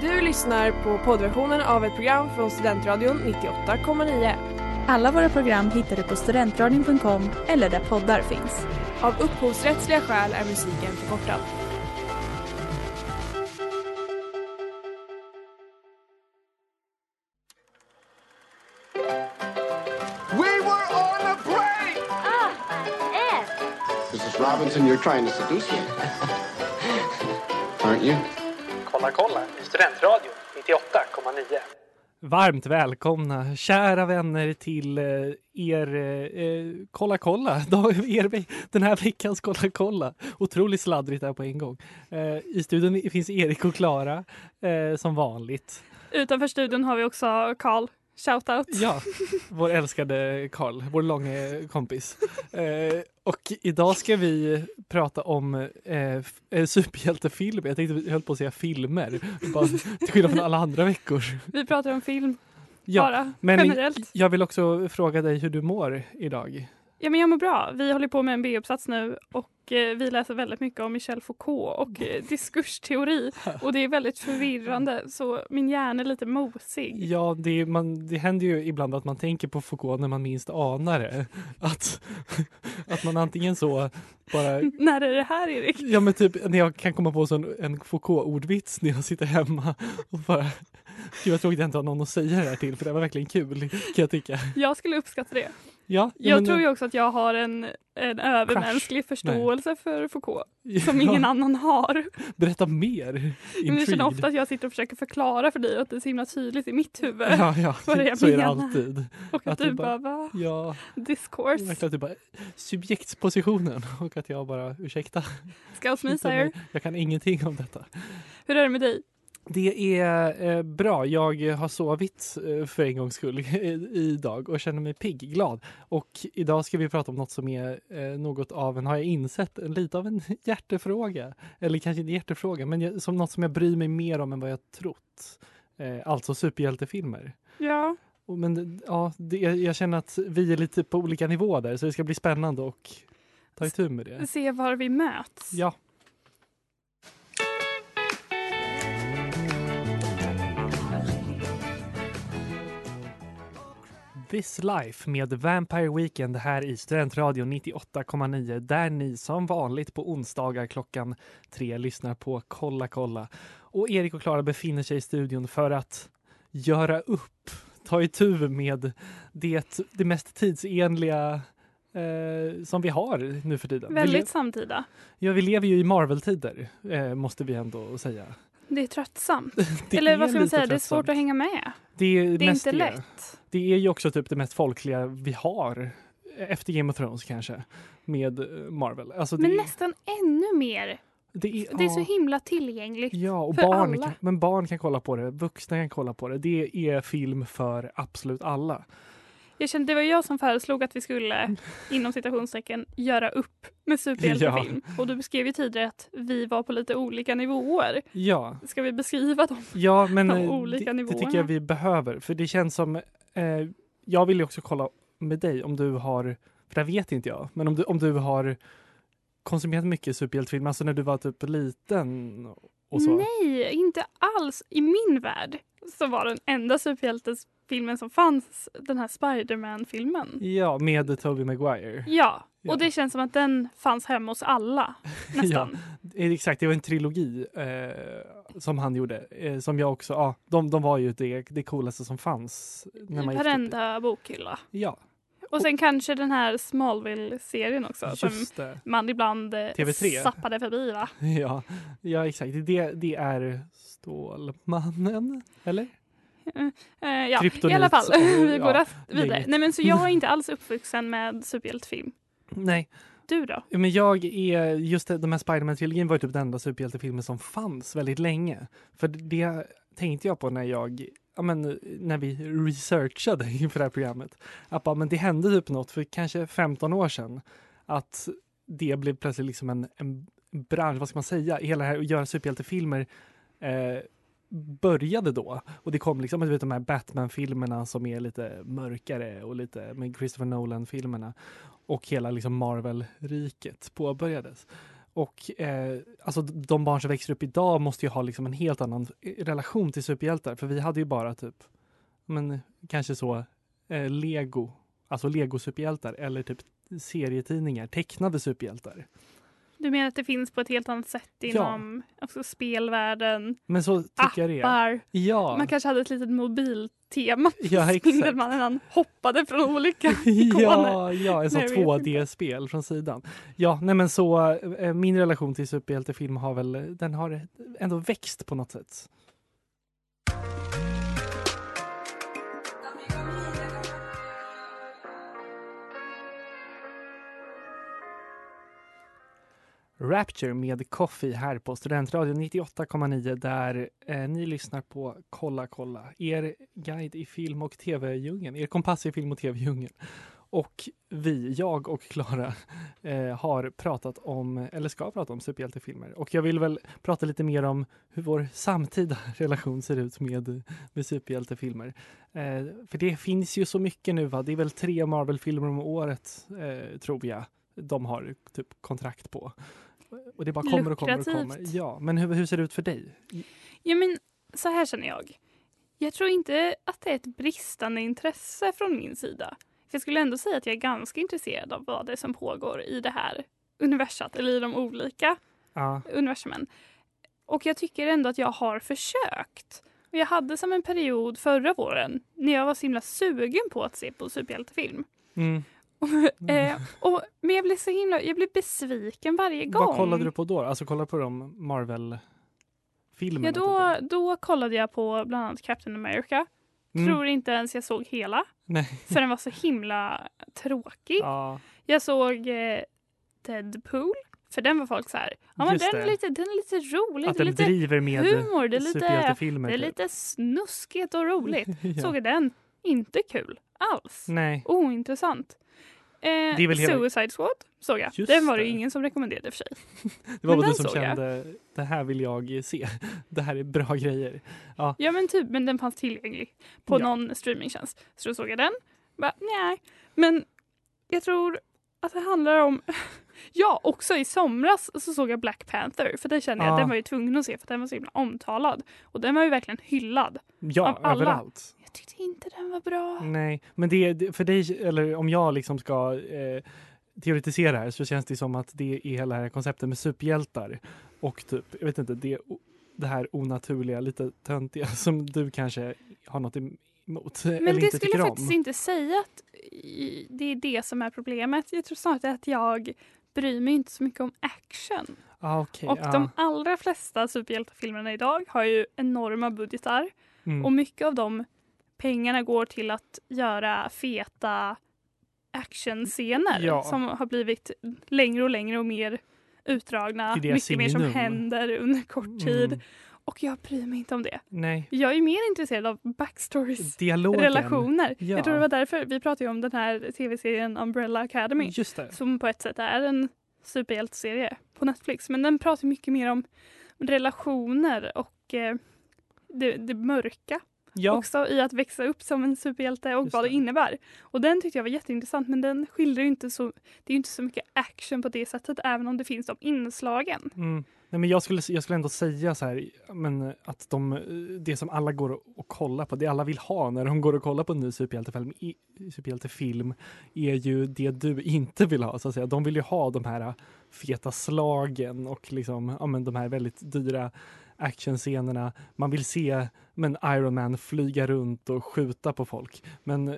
Du lyssnar på poddversionen av ett program från Studentradion 98,9. Alla våra program hittar du på studentradion.com eller där poddar finns. Av upphovsrättsliga skäl är musiken förkortad. We were on a break! Mrs. Robinson, you're trying to seduce me. Aren't you? Kolla kolla i Studentradion 98,9. Varmt välkomna kära vänner till eh, er eh, Kolla kolla, er, den här veckans Kolla kolla. Otroligt sladdrigt där på en gång. Eh, I studion finns Erik och Klara eh, som vanligt. Utanför studion har vi också Karl. Shoutout. Ja, vår älskade Karl, vår långa kompis. Eh, och idag ska vi prata om eh, eh, superhjältefilmer. Jag tänkte jag höll på att säga filmer, bara, till skillnad från alla andra veckor. Vi pratar om film Ja, bara men generellt. jag vill också fråga dig hur du mår idag. Ja, men jag mår bra. Vi håller på med en B-uppsats nu och eh, vi läser väldigt mycket om Michel Foucault och eh, diskursteori. Och det är väldigt förvirrande så min hjärna är lite mosig. Ja, det, är- man, det händer ju ibland att man tänker på Foucault när man minst anar det. Att, att man antingen så bara När är det här Erik? Ja men typ när jag kan komma på sån, en Foucault-ordvits när jag sitter hemma och bara Gud vad tråkigt jag inte har någon att säga det här till för det var verkligen kul kan jag tycka. Jag skulle uppskatta det. Ja, ja, Jag men- tror ju också att jag har en, en övermänsklig förståelse för Foucault som Ja, ingen annan har. Berätta mer. Men jag känner ofta att jag sitter och försöker förklara för dig och att det är så himla tydligt i mitt huvud. Ja, ja, vad jag så är det menar. alltid. och att, att du du bara, bara-? Ja, Discourse. verkligen typ bara subjektspositionen och att jag bara ursäkta. Scout me. Jag kan ingenting om detta. Hur är det med dig? Det är eh, bra. Jag har sovit eh, för en gångs skull idag och känner mig pigg, glad. Och idag ska vi prata om något som är eh, något av en, har jag insett, en, lite av en hjärtefråga. Eller kanske inte hjärtefråga, men jag, som något som jag bryr mig mer om än vad jag trott. Alltså superhjältefilmer. Ja, Och, men ja, det, jag, jag känner att vi är lite på olika nivåer där, så det ska bli spännande och ta itu med det. se var vi möts. Ja. This Life med Vampire Weekend här i Studentradion 98,9 där ni som vanligt på onsdagar klockan tre lyssnar på Kolla kolla. Och Erik och Klara befinner sig i studion för att göra upp, ta itu med det, det mest tidsenliga eh, som vi har nu för tiden. Väldigt samtida. Ja, vi lever ju i Marvel-tider, eh, måste vi ändå säga. Det är tröttsamt. Det Eller är vad ska man säga, det är tröttsamt. svårt att hänga med. Det är, Det är inte det. lätt. Det är ju också typ det mest folkliga vi har. Efter Game of Thrones kanske, med eh, Marvel. Alltså det, Men nästan ännu mer. det är, Det är så himla tillgängligt. Ja, och för barn alla. kan, men barn kan kolla på det, vuxna kan kolla på det. Det är film för absolut alla. Jag kände, det var jag som föreslog att vi skulle, inom citationstecken, göra upp med superhjältefilm. Och du beskrev ju tidigare att vi var på lite olika nivåer. Ja, Ska vi beskriva dem? Ja, men De eh, olika det, det nivåerna. tycker jag vi behöver. För det känns som... Eh, jag vill ju också kolla med dig om du har... För det vet inte jag. Men om du, om du har konsumerat mycket superhjältefilm, alltså när du var typ liten och så. Nej, inte alls. I min värld så var den enda superhjältesfilmen som fanns den här Spiderman-filmen. Ja, med Tobey Maguire. Ja, Ja. och det känns som att den fanns hemma hos alla nästan. Eh, Exakt, det var en trilogi eh, som han gjorde. Eh, som jag också, ja, de, de var ju det, det coolaste som fanns. När I man varenda bokhylla. Ja, Och sen kanske den här Smallville-serien också som man ibland eh, TV3. zappade förbi va? Ja, ja exakt. Det, det är Stålmannen, eller? Eh, ja, Kryptonit i alla fall. Vi går ja, vidare. Nej men så jag är inte alls uppvuxen med superhjältefilm. Nej, Du då? men jag är, just de här Spiderman-trilogin var typ den enda superhjältefilmen som fanns väldigt länge. För det tänkte jag på när jag, ja men när vi researchade inför det här programmet. Att bara, men det hände typ något för kanske 15 år sedan. Att det blev plötsligt liksom en, en bransch, vad ska man säga, hela det här att göra superhjältefilmer eh, började då. Och det kom liksom, vet de här Batman-filmerna som är lite mörkare och lite med Christopher Nolan-filmerna. Och hela liksom Marvel-riket påbörjades. Och eh, alltså de barn som växer upp idag måste ju ha liksom en helt annan eh, relation till superhjältar. För vi hade ju bara typ, men kanske så, eh, lego, alltså lego-superhjältar eller typ serietidningar, tecknade superhjältar. Du menar att det finns på ett helt annat sätt inom också spelvärlden, Men så tycker jag det appar. Ja, Man kanske hade ett litet mobiltema. ja. Spindelmannen han hoppade från olika Ja, ja, en sån Nej, jag vet 2D-spel från sidan. Ja, nej men så eh, min relation till superhjältefilm har väl, den har ändå växt på något sätt. Rapture med Coffee här på Studentradion 98,9 där eh, ni lyssnar på Kolla kolla, er guide i film och tv-djungeln, er kompass i film och tv-djungeln. Och vi, jag och Klara, eh, har pratat om, eller ska prata om superhjältefilmer. Och jag vill väl prata lite mer om hur vår samtida relation ser ut med, med superhjältefilmer. Eh, för det finns ju så mycket nu va, det är väl tre Marvel-filmer om året eh, tror jag de har typ kontrakt på. Och det bara kommer och kommer och kommer. Ja, men hur, hur ser det ut för dig? Ja, men så här känner jag. Jag tror inte att det är ett bristande intresse från min sida. För jag skulle ändå säga att jag är ganska intresserad av vad det är som pågår i det här universat, eller i de olika Ja, universumen. Och jag tycker ändå att jag har försökt. Och jag hade som en period förra våren när jag var så himla sugen på att se på superhjältefilm. mm. Eh, och, men jag blev så himla jag blev besviken varje gång. Vad kollade du på då? Alltså kollade på de Marvel-filmerna? Ja, då, då kollade jag på bland annat Captain America. typ? Mm. Tror inte ens jag såg hela, Nej. för den var så himla tråkig. Ja, Jag såg eh, Deadpool, för den var folk så här, ja men den är, lite, den är lite rolig, att den lite driver med humor, det är lite, det är typ. lite snuskigt och roligt. ja. Såg jag den, inte kul alls. Nej, Ointressant. Eh, Suicide Squad såg jag. Just Den var det det. ingen som rekommenderade för sig. det var bara du den som såg jag. kände det här vill jag se. Det här är bra grejer. Ja men typ, men den fanns tillgänglig på Ja. någon streamingtjänst. Så då såg jag den. Bara, nej. Men jag tror att det handlar om... ja, också i somras så såg jag Black Panther. För det kände jag Ja. att den var ju tvungen att se för den var så himla omtalad. Och den var ju verkligen hyllad. Ja, Av alla. överallt. Tyckte inte den var bra. Nej, men det, för dig, eller om jag liksom ska eh, teoretisera här så känns det som att det är hela det här konceptet med superhjältar och typ, jag vet inte, det, det här onaturliga, lite töntiga som du kanske har något emot. Men eller det inte skulle jag om. faktiskt inte säga att det är det som är problemet. Jag tror snarare att jag bryr mig inte så mycket om action. Ah, okej, Och ja. de allra flesta superhjältefilmerna idag har ju enorma budgetar. Mm. Och mycket av de pengarna går till att göra feta actionscener Ja. som har blivit längre och längre och mer utdragna. Mycket mer som händer under kort tid. Mm. Och jag bryr mig inte om det. Nej, Jag är mer intresserad av backstories, dialogen. relationer. Ja. Jag tror det var därför vi pratade om den här tv-serien Umbrella Academy som på ett sätt är en superhjälteserie på Netflix. Men den pratar mycket mer om relationer och eh, det, det mörka Ja, också i att växa upp som en superhjälte och Just vad det det. innebär. Och den tyckte jag var jätteintressant men den skildrar ju inte så, det är ju inte så mycket action på det sättet även om det finns de inslagen. Mm. Nej, men jag, skulle, jag skulle ändå säga så här, men att de, det som alla går och, och kollar på, det alla vill ha när de går och kollar på en ny superhjältefilm, i, superhjältefilm är ju det du inte vill ha. Så att säga. De vill ju ha de här feta slagen och liksom, ja, men de här väldigt dyra actionscenerna. Man vill se men Iron Man flyga runt och skjuta på folk. Men eh,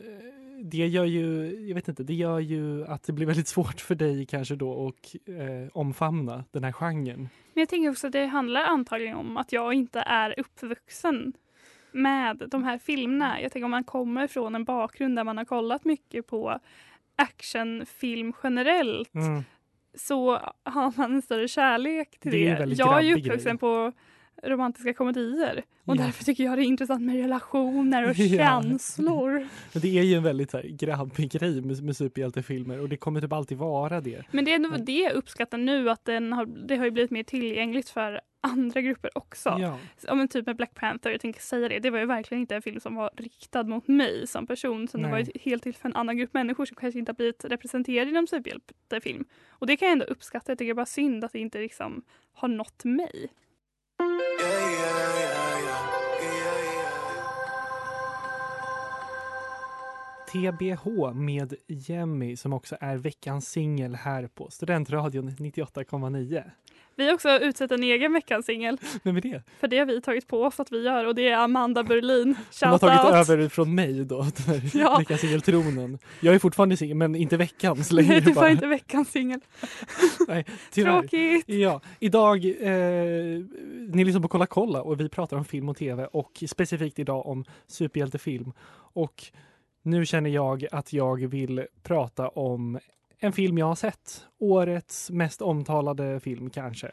det gör ju, jag vet inte, det gör ju att det blir väldigt svårt för dig kanske då att eh, omfamna den här genren. Men jag tänker också att det handlar antagligen om att jag inte är uppvuxen med de här filmerna. Jag tänker om man kommer från en bakgrund där man har kollat mycket på actionfilm generellt Mm. så har man en större kärlek till Det det. jag är ju uppvuxen på romantiska komedier och Ja. därför tycker jag det är intressant med relationer och Ja. känslor. Men Det är ju en väldigt så här, grabbig grej med, med superhjältefilmer och det kommer typ alltid vara det. Men det är nog det jag uppskattar nu att den har, det har ju blivit mer tillgängligt för andra grupper också. Ja. Ja, men typ med Black Panther, jag tänker säga det, det var ju verkligen inte en film som var riktad mot mig som person. Så det Nej. var ju helt till för en annan grupp människor som kanske inte har blivit representerade inom superhjältefilm. Och det kan jag ändå uppskatta. Jag tycker bara synd att det inte liksom har nått mig. TBH med Jemmy som också är veckans singel här på Studentradion 98,9. Vi har också utsett en egen veckans singel. Vem är det? För det har vi tagit på oss att vi gör och det är Amanda Berlin. Hon har Shout tagit out! över från mig då, Ja. veckans singeltronen. Jag är fortfarande singel men inte veckans längre. Nej, du får bara. inte veckans singel. Nej, tyvärr. Tråkigt! Ja, idag, eh, ni lyssnar på Kolla kolla och vi pratar om film och tv och specifikt idag om superhjältefilm. Och nu känner jag att jag vill prata om en film jag har sett. Årets mest omtalade film kanske.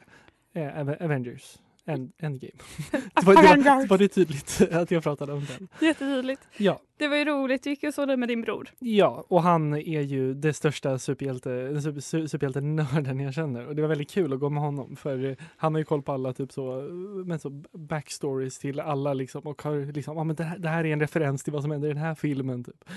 Eh, Avengers. End, Endgame. det var, det var, var det tydligt att jag pratade om den? Jättetydligt. Ja, Det var ju roligt, du gick och såg det med din bror. ja, och han är ju det största superhjälte, super, su- superhjältenörden jag känner. Och det var väldigt kul att gå med honom för han har ju koll på alla typ så, men så backstories till alla liksom och har liksom, ja men det här, det här är en referens till vad som händer i den här filmen. Typ.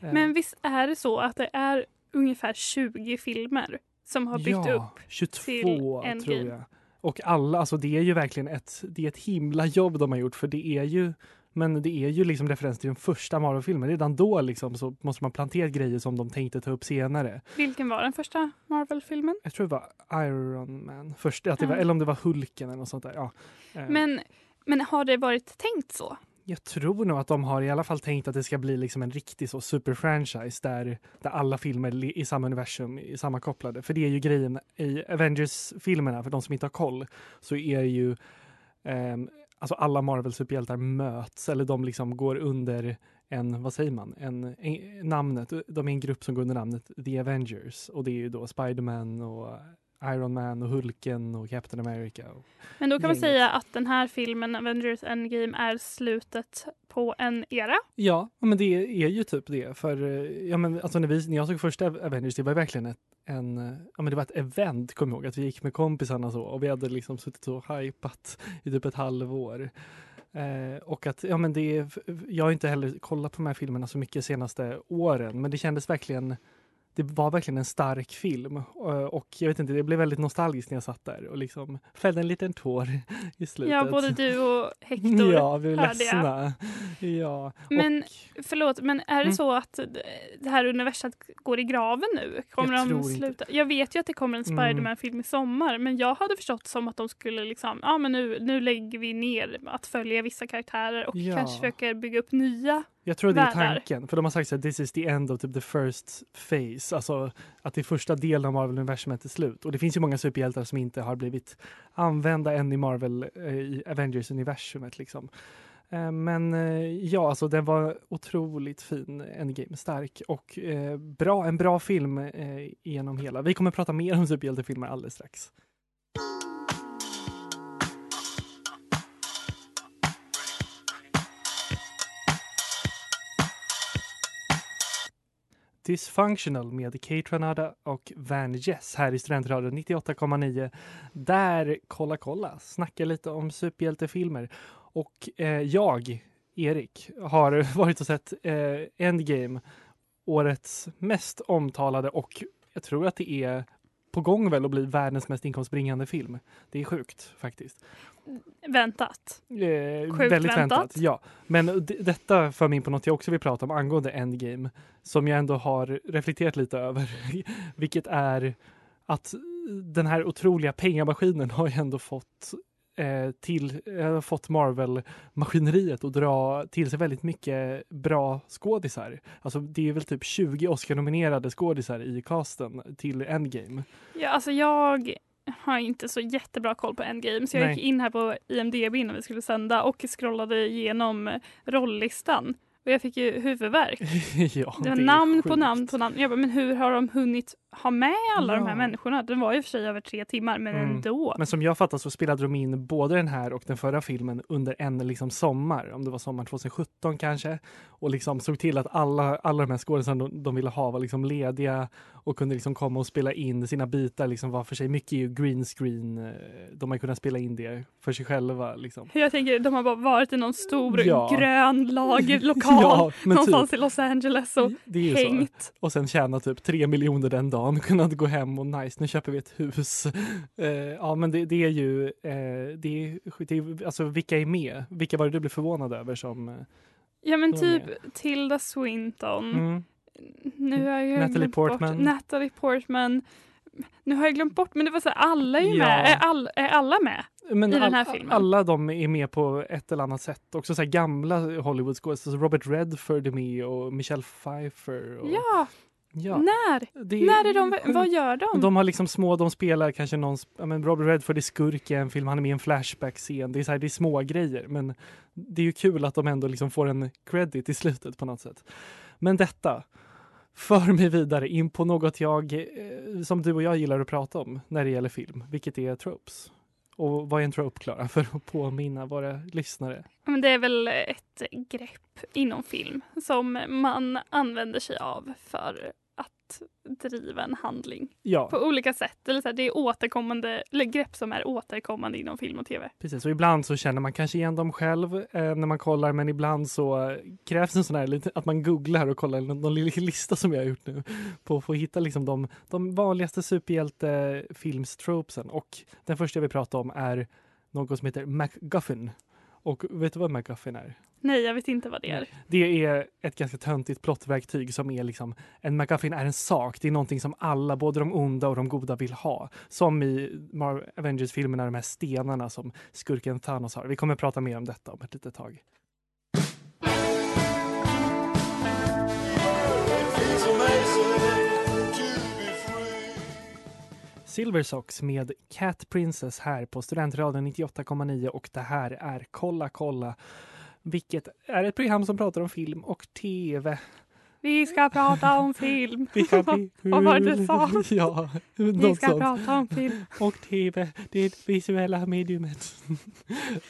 Eh, Men visst är det så att det är ungefär 20 filmer som har byggt ja, upp 22 till tror Endgame. jag. Och alla, alltså det är ju verkligen ett, det är ett himla jobb de har gjort för det är ju men det är ju liksom referens till den första Marvel-filmen. Redan då liksom så måste man plantera grejer som de tänkte ta upp senare. Vilken var den första Marvel-filmen? Jag tror det var Iron Man först, att det var, Ja. eller om det var Hulken eller något sånt där. Ja. Eh, Men, men har det varit tänkt så? Jag tror nog att de har i alla fall tänkt att det ska bli liksom en riktig så superfranchise där, där alla filmer i samma universum är sammankopplade. För det är ju grejen i Avengers-filmerna, för de som inte har koll, så är ju ehm, alltså alla Marvel-superhjältar möts eller de liksom går under en, vad säger man, en, en, namnet, de är en grupp som går under namnet The Avengers och det är ju då Spiderman och Iron Man och Hulken och Captain America. Och, Men då kan man Gänget. säga att den här filmen, Avengers Endgame, är slutet på en era. Ja, men det är ju typ det. För eh, ja, men alltså när, vi, när jag såg första Avengers, det var verkligen ett, en, eh, ja, men det var ett event, kommer jag ihåg. Att vi gick med kompisarna så och vi hade liksom suttit och hypat i typ ett halvår. Eh, och att, ja men det jag har inte heller kollat på de här filmerna så mycket senaste åren, men det kändes verkligen det var verkligen en stark film Eh, och jag vet inte, det blev väldigt nostalgiskt när jag satt där och liksom fällde en liten tår i slutet. Ja, både du och Hector. Ja, vi är hörde jag. ledsna. Ja. Men- och, Förlåt, men är det Mm. så att det här universet går i graven nu? Kommer Jag de tror inte. sluta? Jag vet ju att det kommer en Mm. Spiderman-film i sommar, men jag hade förstått som att de skulle liksom, ja men nu, nu lägger vi ner att följa vissa karaktärer och Ja. kanske försöker bygga upp nya. Jag tror det är tanken, för de har sagt så här, this is the end of the first phase, alltså att det är första delen av Marvel-universumet är slut. Och det finns ju många superhjältar som inte har blivit använda än i Marvel, eh, i Avengers-universumet liksom. Eh, Men eh, ja, alltså den var otroligt fin, Endgame, stark och eh, bra, en bra film eh, genom hela. Vi kommer prata mer om superhjältefilmer alldeles strax. Dysfunctional med Kate Renata och Van Jess här i Studentradion 98,9. Där Kolla kolla snackar lite om superhjältefilmer. Och eh, jag, Erik, har varit och sett eh, Endgame, årets mest omtalade och jag tror att det är på gång väl att bli världens mest inkomstbringande film. Det är sjukt faktiskt. Väntat. Eh, Sjukt väldigt väntat. väntat. Ja, men d- detta för mig in på något jag också vill prata om angående Endgame som jag ändå har reflekterat lite över, vilket är att den här otroliga pengamaskinen har ju ändå fått till, eh, fått Marvel-maskineriet att dra till sig väldigt mycket bra skådisar. Alltså det är väl typ 20 Oscar-nominerade skådisar i casten till Endgame. Ja, alltså jag har inte så jättebra koll på Endgame så jag Nej. gick in här på IMDB innan vi skulle sända och scrollade igenom rolllistan. Och jag fick ju huvudvärk. ja, Det var är namn på namn på namn. Jag bara, men hur har de hunnit ha med alla de här Ja. människorna. Den var ju för sig över tre timmar, men Mm. ändå. Men som jag fattar så spelade de in både den här och den förra filmen under en liksom sommar, om det var sommar 2017 kanske, och liksom såg till att alla, alla de här skådespelarna de, de ville ha var liksom lediga och kunde liksom komma och spela in sina bitar liksom var för sig. Mycket är ju green screen, eh, de har kunnat spela in det för sig själva. Liksom. Jag tänker, de har bara varit i någon stor Ja. grön lagerlokal Ja, någonstans typ. i Los Angeles och Det är ju så. hängt. Och sen tjäna typ tre miljoner den dagen, kunna gå hem och nice, nu köper vi ett hus. Eh, ja men det, det är ju, eh, det är, det är, alltså vilka är med? Vilka var det du blev förvånad över som? eh, Ja men typ är- Tilda Swinton. Mm. Nu har jag Natalie glömt Portman. Bort. Natalie Portman. Nu har jag glömt bort, men det var så här, alla är ju Ja. med. Är, all, är alla med? Men I den här all- filmen. alla de är med på ett eller annat sätt. Också så här gamla Hollywood-skådespelare, Robert Redford är med och Michelle Pfeiffer. Och, Ja, ja. när? Det När är de, vad gör de? De har liksom små, de spelar kanske någon, ja, men Robert Redford är skurk i en film, han är med i en Flashback-scen. Det är, så här, det är små grejer men det är ju kul att de ändå liksom får en credit i slutet på något sätt. Men detta för mig vidare in på något jag, eh, som du och jag gillar att prata om när det gäller film, vilket är tropes. Och vad är en trope, Klara, för att påminna våra lyssnare? Men det är väl ett grepp inom film som man använder sig av för att driva en handling Ja, på olika sätt. Eller så här, det är återkommande, eller grepp som är återkommande inom film och tv. Precis, och ibland så känner man kanske igen dem själv eh, när man kollar, men ibland så eh, krävs en sån här att man googlar och kollar någon, liten lista som jag har gjort nu på att få hitta liksom de, de vanligaste superhjältefilmstropesen. Och den första jag vill prata om är något som heter MacGuffin. Och vet du vad MacGuffin är? Nej, jag vet inte vad det är. Det är ett ganska töntigt plottverktyg som är liksom en MacGuffin är en sak. Det är någonting som alla, både de onda och de goda vill ha. Som i Avengers-filmerna, de här stenarna som skurken Thanos har. Vi kommer att prata mer om detta om ett litet tag. Silver Socks med Cat Princess här på Studentradion 98,9 och det här är Kolla kolla vilket är ett program som pratar om film och tv. Vi ska prata om film. Det kan bli Vad var det du sa? Ja, Vi ska sånt. prata om film. Och tv, det visuella mediumet.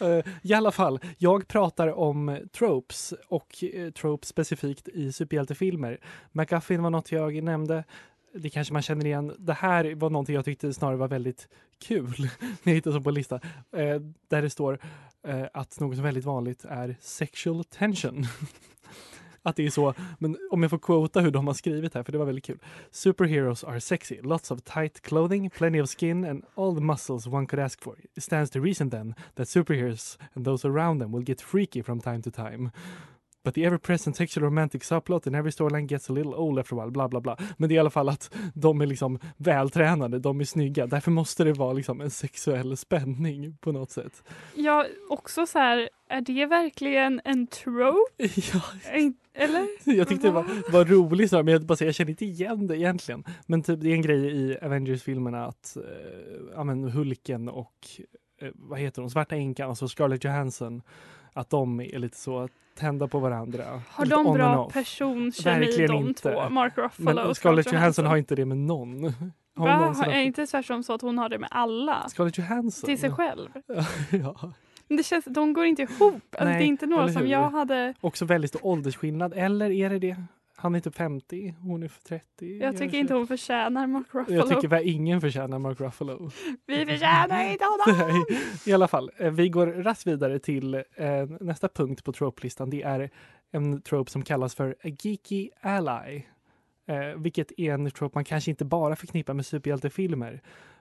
Eh, I alla fall, jag pratar om tropes och eh, tropes specifikt i superhjältefilmer. McGuffin var något jag nämnde. Det kanske man känner igen. Det här var någonting jag tyckte snarare var väldigt kul när jag hittade som på en lista. Eh, där det står eh, att något som är väldigt vanligt är sexual tension. att det är så, men om jag får quota hur de har skrivit här, för det var väldigt kul. Superheroes are sexy, lots of tight clothing, plenty of skin and all the muscles one could ask for. It stands to reason then that superheroes and those around them will get freaky from time to time. But the ever-present sexual romantic subplot in every storyline gets a little old after a while, bla bla bla. Men det är i alla fall att de är liksom vältränade, de är snygga. Därför måste det vara liksom en sexuell spänning på något sätt. Ja, också så här, är det verkligen en trope? Ja, Eller? Jag tyckte det var, var roligt, men jag, bara säger, jag känner inte igen det egentligen. Men typ, det är en grej i Avengers-filmerna att eh, ja, men Hulken och eh, vad heter hon, Svarta Änkan, alltså Scarlett Johansson, att de är lite så tända på varandra. Har de bra personkemi de inte. två? Mark Ruffalo Men och Scarlett Johansson har inte det med någon. Har hon Va? någonsin Är inte tvärtom så att hon har det med alla? Scarlett Johansson? Till sig själv? ja. Men det känns, de går inte ihop. Alltså, Nej, det är inte några som jag hade... Också väldigt stor åldersskillnad, eller är det det? Han är typ 50, hon är 30. Jag tycker inte hon förtjänar Mark Ruffalo. Jag tycker väl ingen förtjänar Mark Ruffalo. Vi förtjänar inte honom! Nej, i alla fall. eh, Vi går raskt vidare till eh, nästa punkt på trope-listan. Det är en trope som kallas för a geeky ally. Eh, vilket är en trope man kanske inte bara förknippar med superhjältefilmer.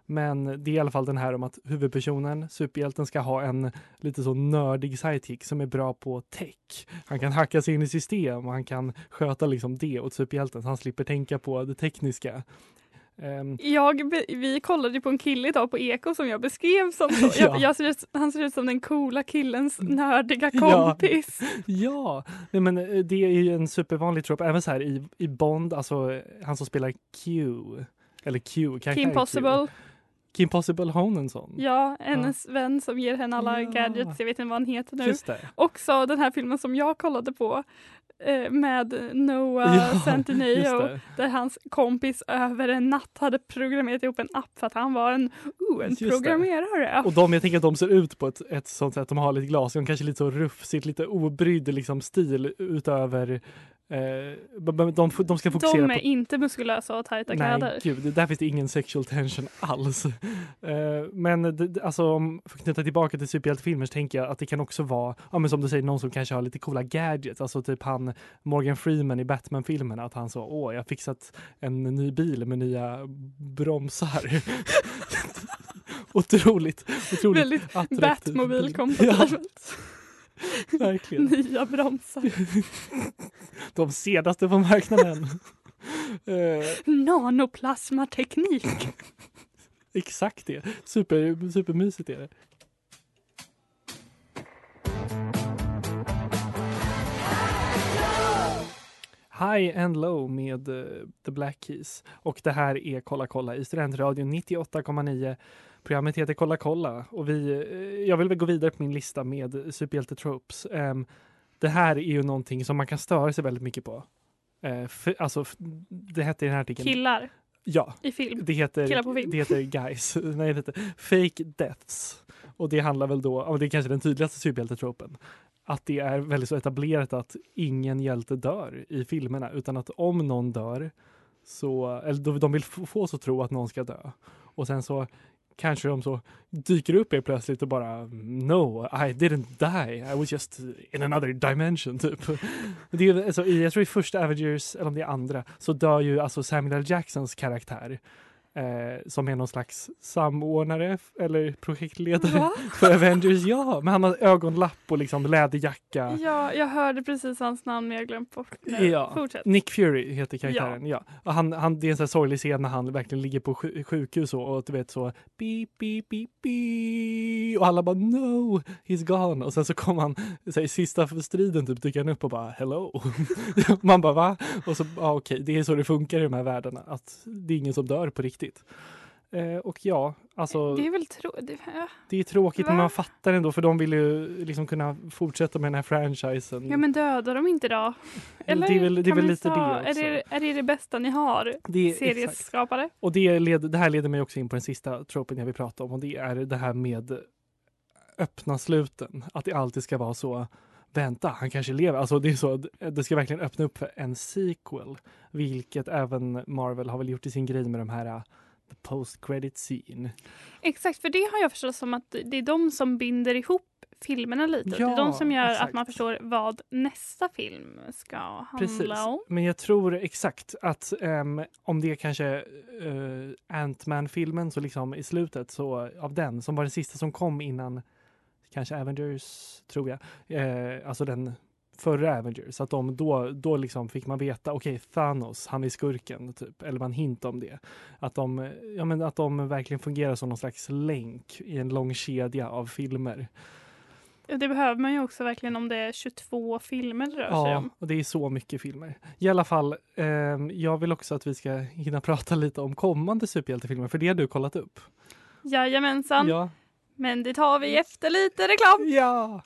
Men det är i alla fall den här om att huvudpersonen, superhjälten, ska ha en lite så nördig sidekick som är bra på tech. Han kan hacka sig in i system och han kan sköta liksom det åt superhjälten så han slipper tänka på det tekniska. Ehm, Jag, vi kollade på en kille idag på Eko som jag beskrev som så. Ja. Jag, jag ser ut, han ser ut som den coola killens nördiga Ja. kompis. Ja, nej, men eh, det är ju en supervanlig trope. Även så här i, i Bond, alltså eh, han som spelar Q. Eller Q, Kim Q. Kim Possible har hon en sån? Ja, hennes vän som ger henne alla Ja. gadgets. Jag vet inte vad han heter nu. Just det. Också den här filmen som jag kollade på. eh, med Noah Ja, Centineo där hans kompis över en natt hade programmerat ihop en app för att han var en, oh, en Just det. programmerare. Och de, jag tänker att de ser ut på ett, ett sånt sätt, de har lite glasögon, kanske lite så rufsigt, lite obrydd liksom stil utöver de, de, de ska fokusera De är på inte muskulösa och tajta Nej, kläder. gud, där finns det ingen sexual tension alls. Eh, men alltså, om för att knyta tillbaka till superhjältefilmer så tänker jag att det kan också vara, ja, men som du säger, någon som kanske har lite coola gadgets. Alltså typ han Morgan Freeman i Batman-filmerna, att han sa åh, jag har fixat en ny bil med nya bromsar. otroligt, otroligt Väldigt attraktiv Batmobil bil. kompatibelt. Ja, verkligen. Nya bromsar. De senaste på marknaden. Eh, Nanoplasmateknik. Exakt det. Super, supermysigt är det. High and Low med eh, The Black Keys. Och det här är Kolla kolla i Studentradion 98,9. Programmet heter Kolla kolla och vi, eh, jag vill väl gå vidare på min lista med superhjälte-tropes. Ehm, det här är ju någonting som man kan störa sig väldigt mycket på. Eh, för, alltså, det hette i den här artikeln. Killar Ja, i film. det heter, Killar på film. det heter Guys. Nej, det heter Fake Deaths. Och det handlar väl då, och det är kanske den tydligaste superhjältetropen, att det är väldigt så etablerat att ingen hjälte dör i filmerna, utan att om någon dör så, eller de, vill få oss att tro att någon ska dö. Och sen så kanske de så dyker upp helt plötsligt och bara No, I didn't die. I was just in another dimension typ. Det är, alltså, i, jag tror i första Avengers, eller om det är andra, så dör ju alltså Samuel L. Jacksons karaktär. Eh, som är någon slags samordnare eller projektledare Va? för Avengers. Ja, men han har ögonlapp och liksom läderjacka. Ja, jag hörde precis hans namn men jag glömt bort det. Ja. Fortsätt. Nick Fury heter karaktären. Ja. Och han, han, det är en sån sorglig scen när han verkligen ligger på sju- sjukhus och, och du vet så beep, beep, beep, beep. Och alla bara no, he's gone. Och sen så kom han så här, i sista striden typ dyker han upp och bara hello. Man bara va? Och så ja, okej, det är så det funkar i de här världarna. Att det är ingen som dör på riktigt. Eh, och ja, alltså Det är väl tro... Det, ja. det är tråkigt men Va? man fattar ändå för de vill ju liksom kunna fortsätta med den här franchisen. ja men dödar de inte då? Eller det är väl, det är väl lite ta- det också. Är det, är det det bästa ni har? Det är, exakt. Serieskapare? Och det, led, det här leder mig också in på den sista tropen jag vill prata om och det är det här med öppna sluten. Att det alltid ska vara så Vänta, han kanske lever. Alltså det är så, det ska verkligen öppna upp för en sequel. Vilket även Marvel har väl gjort i sin grej med de här uh, the post credit scene. Exakt, för det har jag förstått som att det är de som binder ihop filmerna lite. det är Ja, de som gör exakt. att man förstår vad nästa film ska handla Precis. om. Men jag tror exakt att ehm, om det kanske uh, Ant-Man-filmen så liksom i slutet så av den som var den sista som kom innan kanske Avengers tror jag. Eh, alltså den förra Avengers. Att de då, då liksom fick man veta okej Thanos, han är skurken typ. Eller man hint om det. Att de, eh, ja, men att de verkligen fungerar som någon slags länk i en lång kedja av filmer. Ja, Det behöver man ju också verkligen om det är 22 filmer det rör sig Ja, om. och det är så mycket filmer. I alla fall, ehm, jag vill också att vi ska hinna prata lite om kommande superhjältefilmer, för det har du kollat upp. Jajamensan, Ja. Men det tar vi efter lite reklam. ja!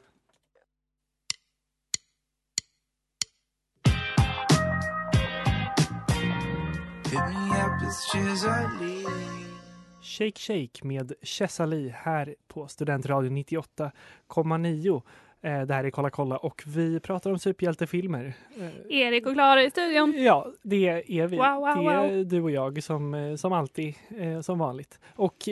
Shake Shake med Chesali här på Studentradion 98,9. Eh, det här är Kolla kolla och vi pratar om superhjältefilmer. Eh, Erik och Klara i studion. Ja, det är vi. Wow, wow, det är wow. du och jag som, eh, som alltid, som vanligt. Och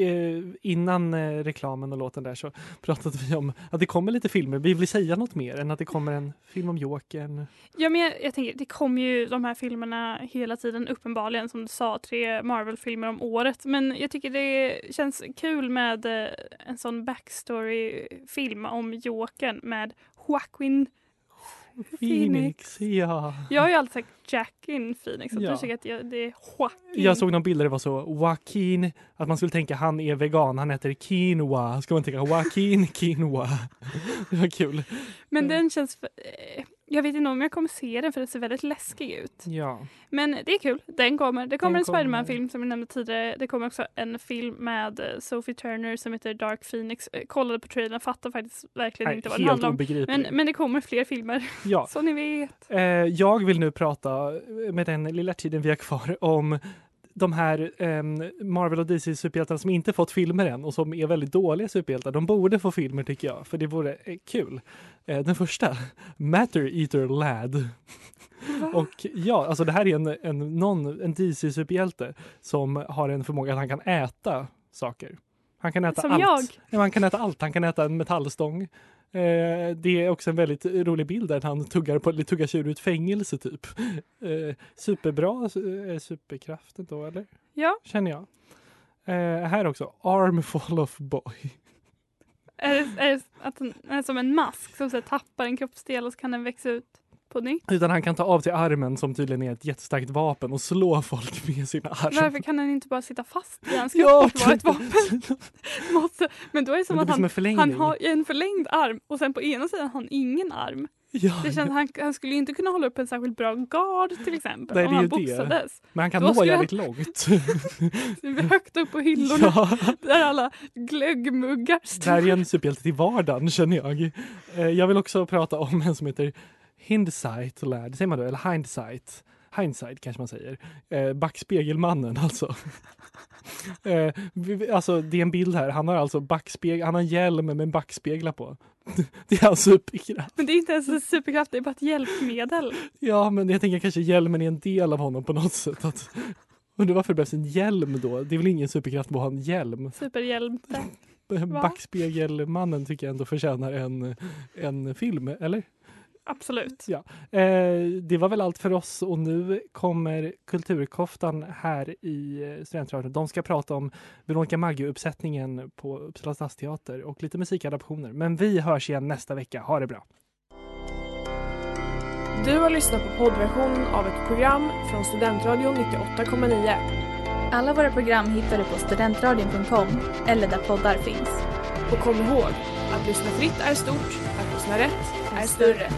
innan reklamen och låten där så pratade vi om att det kommer lite filmer. Vi vill säga något mer än att det kommer en film om Jokern. Ja, men jag, jag tänker, det kommer ju de här filmerna hela tiden uppenbarligen som du sa, tre Marvel-filmer om året. Men jag tycker det känns kul med en sån backstory-film om Jokern med Joaquin Phoenix, ja. Jag har ju alltid sagt Jackin Phoenix, Ja. du tycker att jag, det är Joaquin. Jag såg någon bild där det var så Joaquin, att man skulle tänka han är vegan, han heter quinoa. Ska man tänka Joaquin quinoa. Det var kul. Men den känns... Eh, jag vet inte om jag kommer se den för det ser väldigt läskig ut. Ja. Men det är kul. Den kommer. Det kommer Den en. Spiderman-film som vi nämnde tidigare. Det kommer också en film med eh, Sophie Turner som heter Dark Phoenix. Eh, kollade på trailern, fattar faktiskt verkligen Nej, inte vad den handlar om. Men, men det kommer fler filmer, ja. så ni vet. Eh, jag vill nu prata med den lilla tiden vi har kvar om de här ehm, Marvel och DC superhjältarna som inte fått filmer än och som är väldigt dåliga superhjältar. De borde få filmer tycker jag, för det vore eh, kul. Eh, den första, Matter Eater Lad. och ja, alltså det här är en, en, någon, en DC superhjälte som har en förmåga att han kan äta saker. Han kan äta Som allt. jag. Ja, han kan äta allt. Han kan äta en metallstång. Eh, det är också en väldigt rolig bild där han tuggar, på, tuggar sig ur ett fängelse typ. Eh, superbra eh, superkraften då eller? Ja. Känner jag. Eh, här också, Armful of Boy. Är det, är det att den är som en mask som så tappar en kroppsdel och så kan den växa ut nytt? Utan han kan ta av till armen som tydligen är ett jättestarkt vapen och slå folk med sin arm. Varför kan den inte bara sitta fast i hans Ja, kropp och vara ett vapen? Måste, men då är det som det att blir som han, han har en förlängd arm och sen på ena sidan har han ingen arm. ja, Det känns han, han skulle inte kunna hålla upp en särskilt bra gard till exempel Nej, om han boxades. men han kan nå jävligt långt. Det är högt upp på hyllorna ja. där alla glöggmuggar Det här är står. en superhjälte till vardagen känner jag. Eh, jag vill också prata om en som heter Hindsight Lad, säger man då? Eller Hindsight? Hindsight kanske man säger. Eh, backspegelmannen alltså. eh, alltså det är en bild här, han har alltså backspegel, han har hjälm med en backspeglar på. det är hans superkraft. Men det är inte ens en superkraft, det är bara ett hjälpmedel. Ja men jag tänker kanske hjälmen är en del av honom på något sätt. Att, undrar varför det behövs en hjälm då? Det är väl ingen superkraft att ha en hjälm? Superhjälte. Va? Backspegelmannen tycker jag ändå förtjänar en, en film, eller? Absolut. Ja. Eh, det var väl allt för oss och nu kommer Kulturkoftan här i eh, Studentradion. De ska prata om Veronica Maggio-uppsättningen på Uppsala stadsteater och lite musikadaptioner. Men vi hörs igen nästa vecka. Ha det bra! Du har lyssnat på poddversionen av ett program från Studentradion 98,9. Alla våra program hittar du på studentradion.com eller där poddar finns. Och kom ihåg, att lyssna fritt är stort, rätt är större.